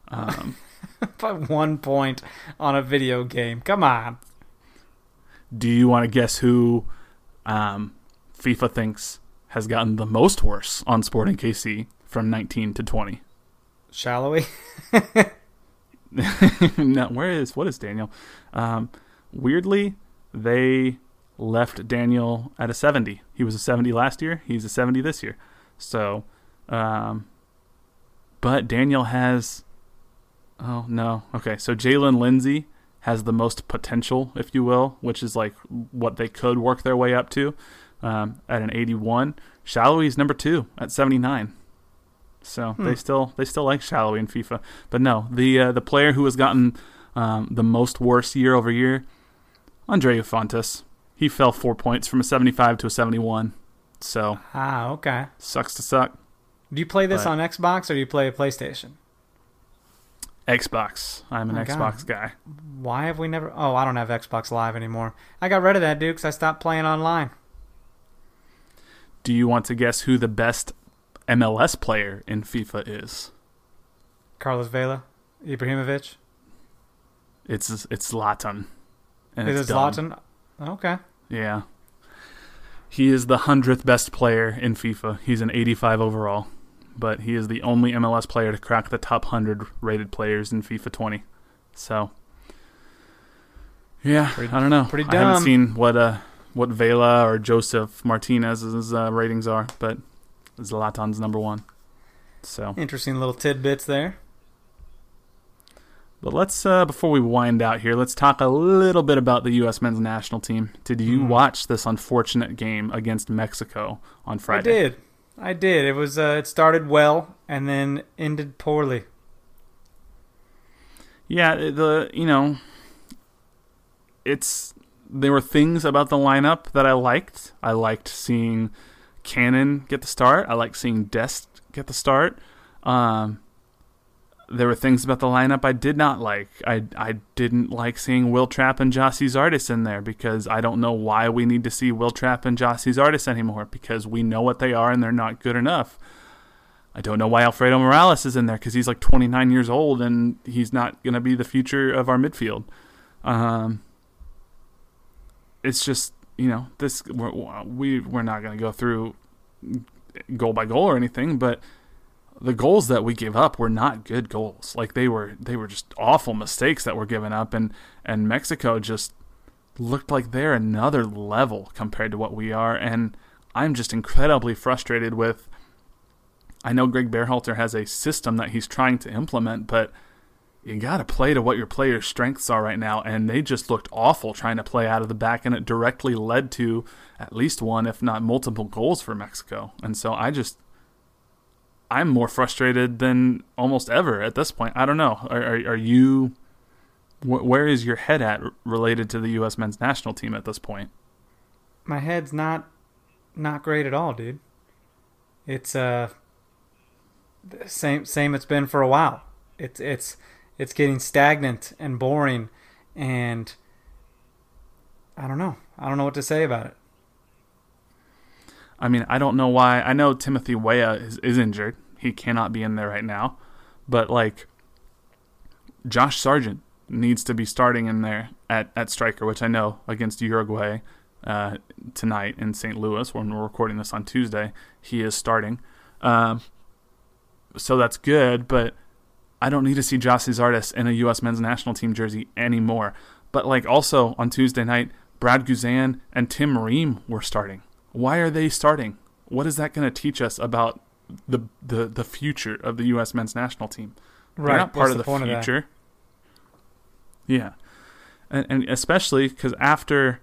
Um, by one point on a video game. Come on. do you want to guess who um, FIFA thinks has gotten the most worse on Sporting KC from 19 to 20? Salloi. no, where is what is Daniel? Um, weirdly, they left Daniel at a 70. He was a 70 last year. He's a 70 this year. So, um, but Daniel has. Oh no. Okay, so Jaylin Lindsey has the most potential, if you will, which is like what they could work their way up to um, at an 81. Salloi's number two at 79. So they still they still like Salloi in FIFA, but no, the uh, the player who has gotten um, the most worse year over year, Andreu Fontàs. He fell four points from a 75 to a 71. So Ah, okay. sucks to suck. Do you play this But- on Xbox or do you play a PlayStation? Xbox. I'm an Oh, God. Xbox guy. Why have we never? Oh, I don't have Xbox Live anymore. I got rid of that, dude, 'cause I stopped playing online. Do you want to guess who the best MLS player in FIFA is? Carlos Vela, Ibrahimovic. It's it's Zlatan. And Is it's it dumb. Zlatan? Okay. Yeah. He is the hundredth best player in FIFA. He's an 85 overall, but he is the only MLS player to crack the top hundred rated players in FIFA 20. So, yeah, Pretty- I don't know. pretty dumb. I haven't seen what uh what Vela or Josef Martinez's uh, ratings are, but Zlatan's number one. So, Interesting little tidbits there. but let's uh, before we wind out here, let's talk a little bit about the U.S. men's national team. Did you Hmm. watch this unfortunate game against Mexico on Friday? I did. I did. It was. Uh, it started well and then ended poorly. Yeah, the you know, it's there were things about the lineup that I liked. I liked seeing Cannon get the start. I like seeing Dest get the start. Um, there were things about the lineup I did not like. I I didn't like seeing Wil Trapp and Gyasi Zardes in there because I don't know why we need to see Wil Trapp and Gyasi Zardes anymore because we know what they are and they're not good enough. I don't know why Alfredo Morales is in there because he's like 29 years old and he's not going to be the future of our midfield. Um, it's just you know this we're, we we're not going to go through goal by goal or anything, but the goals that we give up were not good goals. Like they were they were just awful mistakes that were given up, and and Mexico just looked like they're another level compared to what we are, and I'm just incredibly frustrated with. I know Greg Berhalter has a system that he's trying to implement, but you got to play to what your players' strengths are right now, and they just looked awful trying to play out of the back, and it directly led to at least one, if not multiple, goals for Mexico. And so I just, I'm more frustrated than almost ever at this point. I don't know. Are, are, are you, wh- where is your head at related to the U.S. men's national team at this point? My head's not not great at all, dude. It's uh same same it's been for a while. It's it's it's getting stagnant and boring and I don't know. I don't know what to say about it. I mean, I don't know why. I know Timothy Weah is, is injured. He cannot be in there right now. But, like, Josh Sargent needs to be starting in there at, at striker, which I know against Uruguay uh, tonight in St. Louis when we're recording this on Tuesday. He is starting. Um, so that's good, but I don't need to see Josh Zardes in a U.S. men's national team jersey anymore. But, like, also on Tuesday night, Brad Guzan and Tim Ream were starting. Why are they starting? What is that going to teach us about the the the future of the U.S. men's national team? Right. They're not part What's of the, point of that? future. yeah, and, and especially because after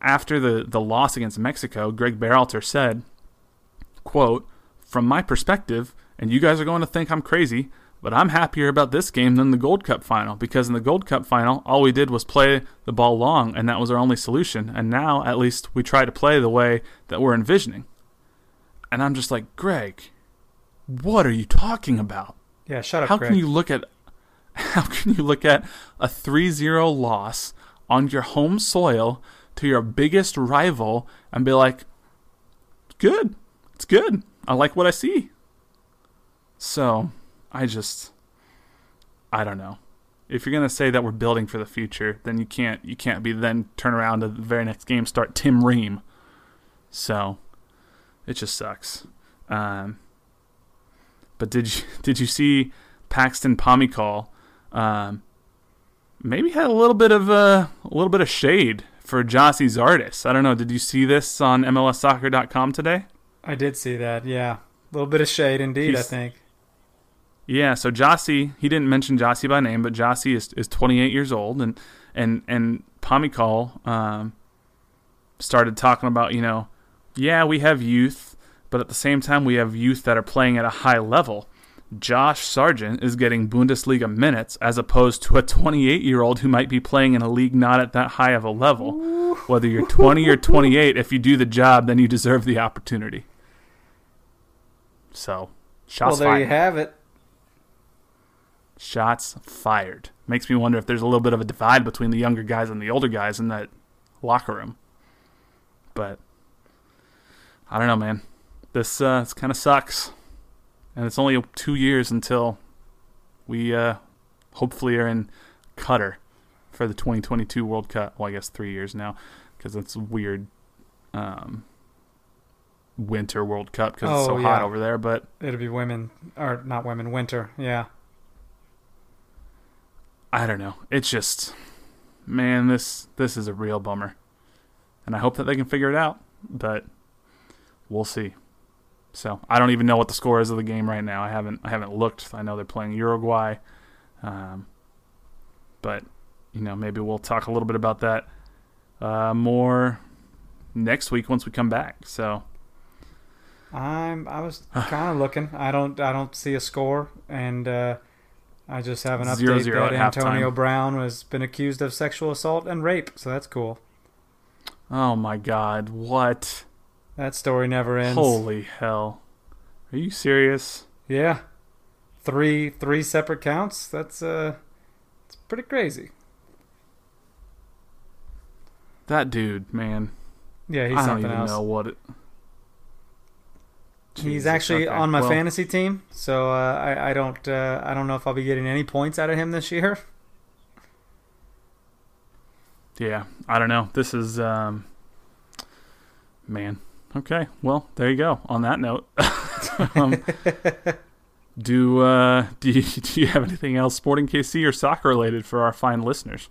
after the the loss against Mexico, Greg Berhalter said, "quote From my perspective, and you guys are going to think I'm crazy." But I'm happier about this game than the Gold Cup final because in the Gold Cup final, all we did was play the ball long, and that was our only solution. And now, at least, we try to play the way that we're envisioning. And I'm just like, Greg, what are you talking about? Yeah, shut up, How Greg. can you look at how can you look at a 3-0 loss on your home soil to your biggest rival and be like, "Good. It's good. I like what I see." So, I just I don't know. If you're gonna say that we're building for the future, then you can't you can't be then turn around to the very next game start Tim Ream. So it just sucks. Um, but did you did you see Paxton Pomykal? Um, maybe had a little bit of uh, a little bit of shade for Gyasi Zardes. I don't know. Did you see this on MLSsoccer.com today? I did see that. Yeah, a little bit of shade indeed. He's- I think. Yeah, so Gyasi, he didn't mention Gyasi by name, but Gyasi is, is 28 years old, and and and Pomykal um, started talking about, you know, yeah, we have youth, but at the same time, we have youth that are playing at a high level. Josh Sargent is getting Bundesliga minutes as opposed to a 28 year old who might be playing in a league not at that high of a level. Whether you're 20 or 28, if you do the job, then you deserve the opportunity. So, shots well, there fired. you have it. Shots fired. Makes me wonder if there's a little bit of a divide between the younger guys and the older guys in that locker room. But I don't know, man. This uh, this kind of sucks, and it's only two years until we uh, hopefully are in Qatar for the 2022 World Cup. Well, I guess three years now because it's weird um, winter World Cup because it's so Oh, hot over there. But It'll be women or not women. Winter. Yeah. I don't know. It's just, man, this this is a real bummer, and I hope that they can figure it out. But we'll see. So I don't even know what the score is of the game right now. I haven't I haven't looked. I know they're playing Uruguay, um, but you know maybe we'll talk a little bit about that uh, more next week once we come back. So I'm. I was kind of looking. I don't. I don't see a score, and uh, I just have an update Zero, zero that at halftime. Antonio Brown has been accused of sexual assault and rape. So that's cool. oh my God, what? That story never ends. Holy hell! Are you serious? Yeah. Three three separate counts. That's uh, it's pretty crazy. That dude, man. Yeah, he's I don't something even else. know what it. He's actually okay. on my Well, fantasy team, so uh, I I don't uh, I don't know if I'll be getting any points out of him this year. Yeah, I don't know. This is, um, man. Okay, well, there you go. On that note, um, do uh, do you, do you have anything else, Sporting KC or soccer related, for our fine listeners?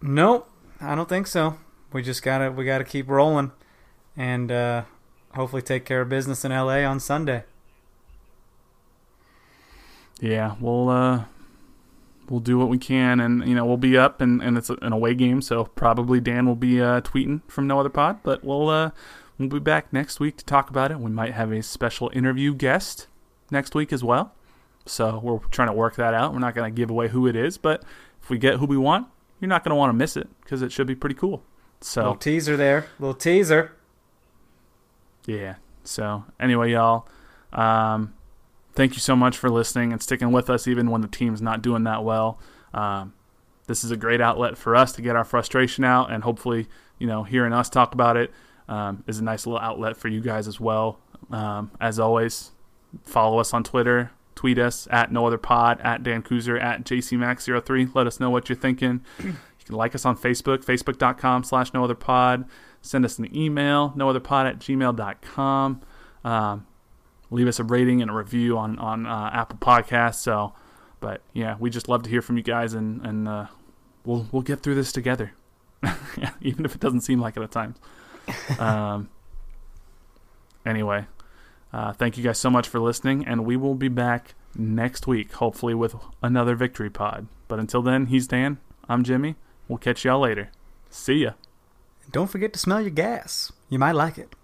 Nope, I don't think so. We just gotta we gotta keep rolling, and uh, hopefully take care of business in LA on Sunday. Yeah, we'll uh, we'll do what we can, and you know we'll be up, and, and it's an away game, so probably Dan will be uh, tweeting from no other pod, but we'll uh, we'll be back next week to talk about it. We might have a special interview guest next week as well, so we're trying to work that out. We're not going to give away who it is, but if we get who we want, you're not going to want to miss it because it should be pretty cool. So Little teaser there, little teaser. Yeah. So anyway, y'all, um, thank you so much for listening and sticking with us even when the team's not doing that well. Um, this is a great outlet for us to get our frustration out, and hopefully, you know, hearing us talk about it um, is a nice little outlet for you guys as well. Um, as always, follow us on Twitter. Tweet us at no other pod at Dan Kuzer at JCMax03. Let us know what you're thinking. You can like us on Facebook, facebook.com slash no other pod. Send us an email, no other pod at gmail.com. Um, leave us a rating and a review on, on uh, Apple Podcasts. So, but yeah, we just love to hear from you guys and, and uh, we'll, we'll get through this together. even if it doesn't seem like it at times. um, anyway, uh, thank you guys so much for listening, and we will be back next week, hopefully with another victory pod. But until then, he's Dan. I'm Jimmy. We'll catch y'all later. See ya. Don't forget to smell your gas. You might like it.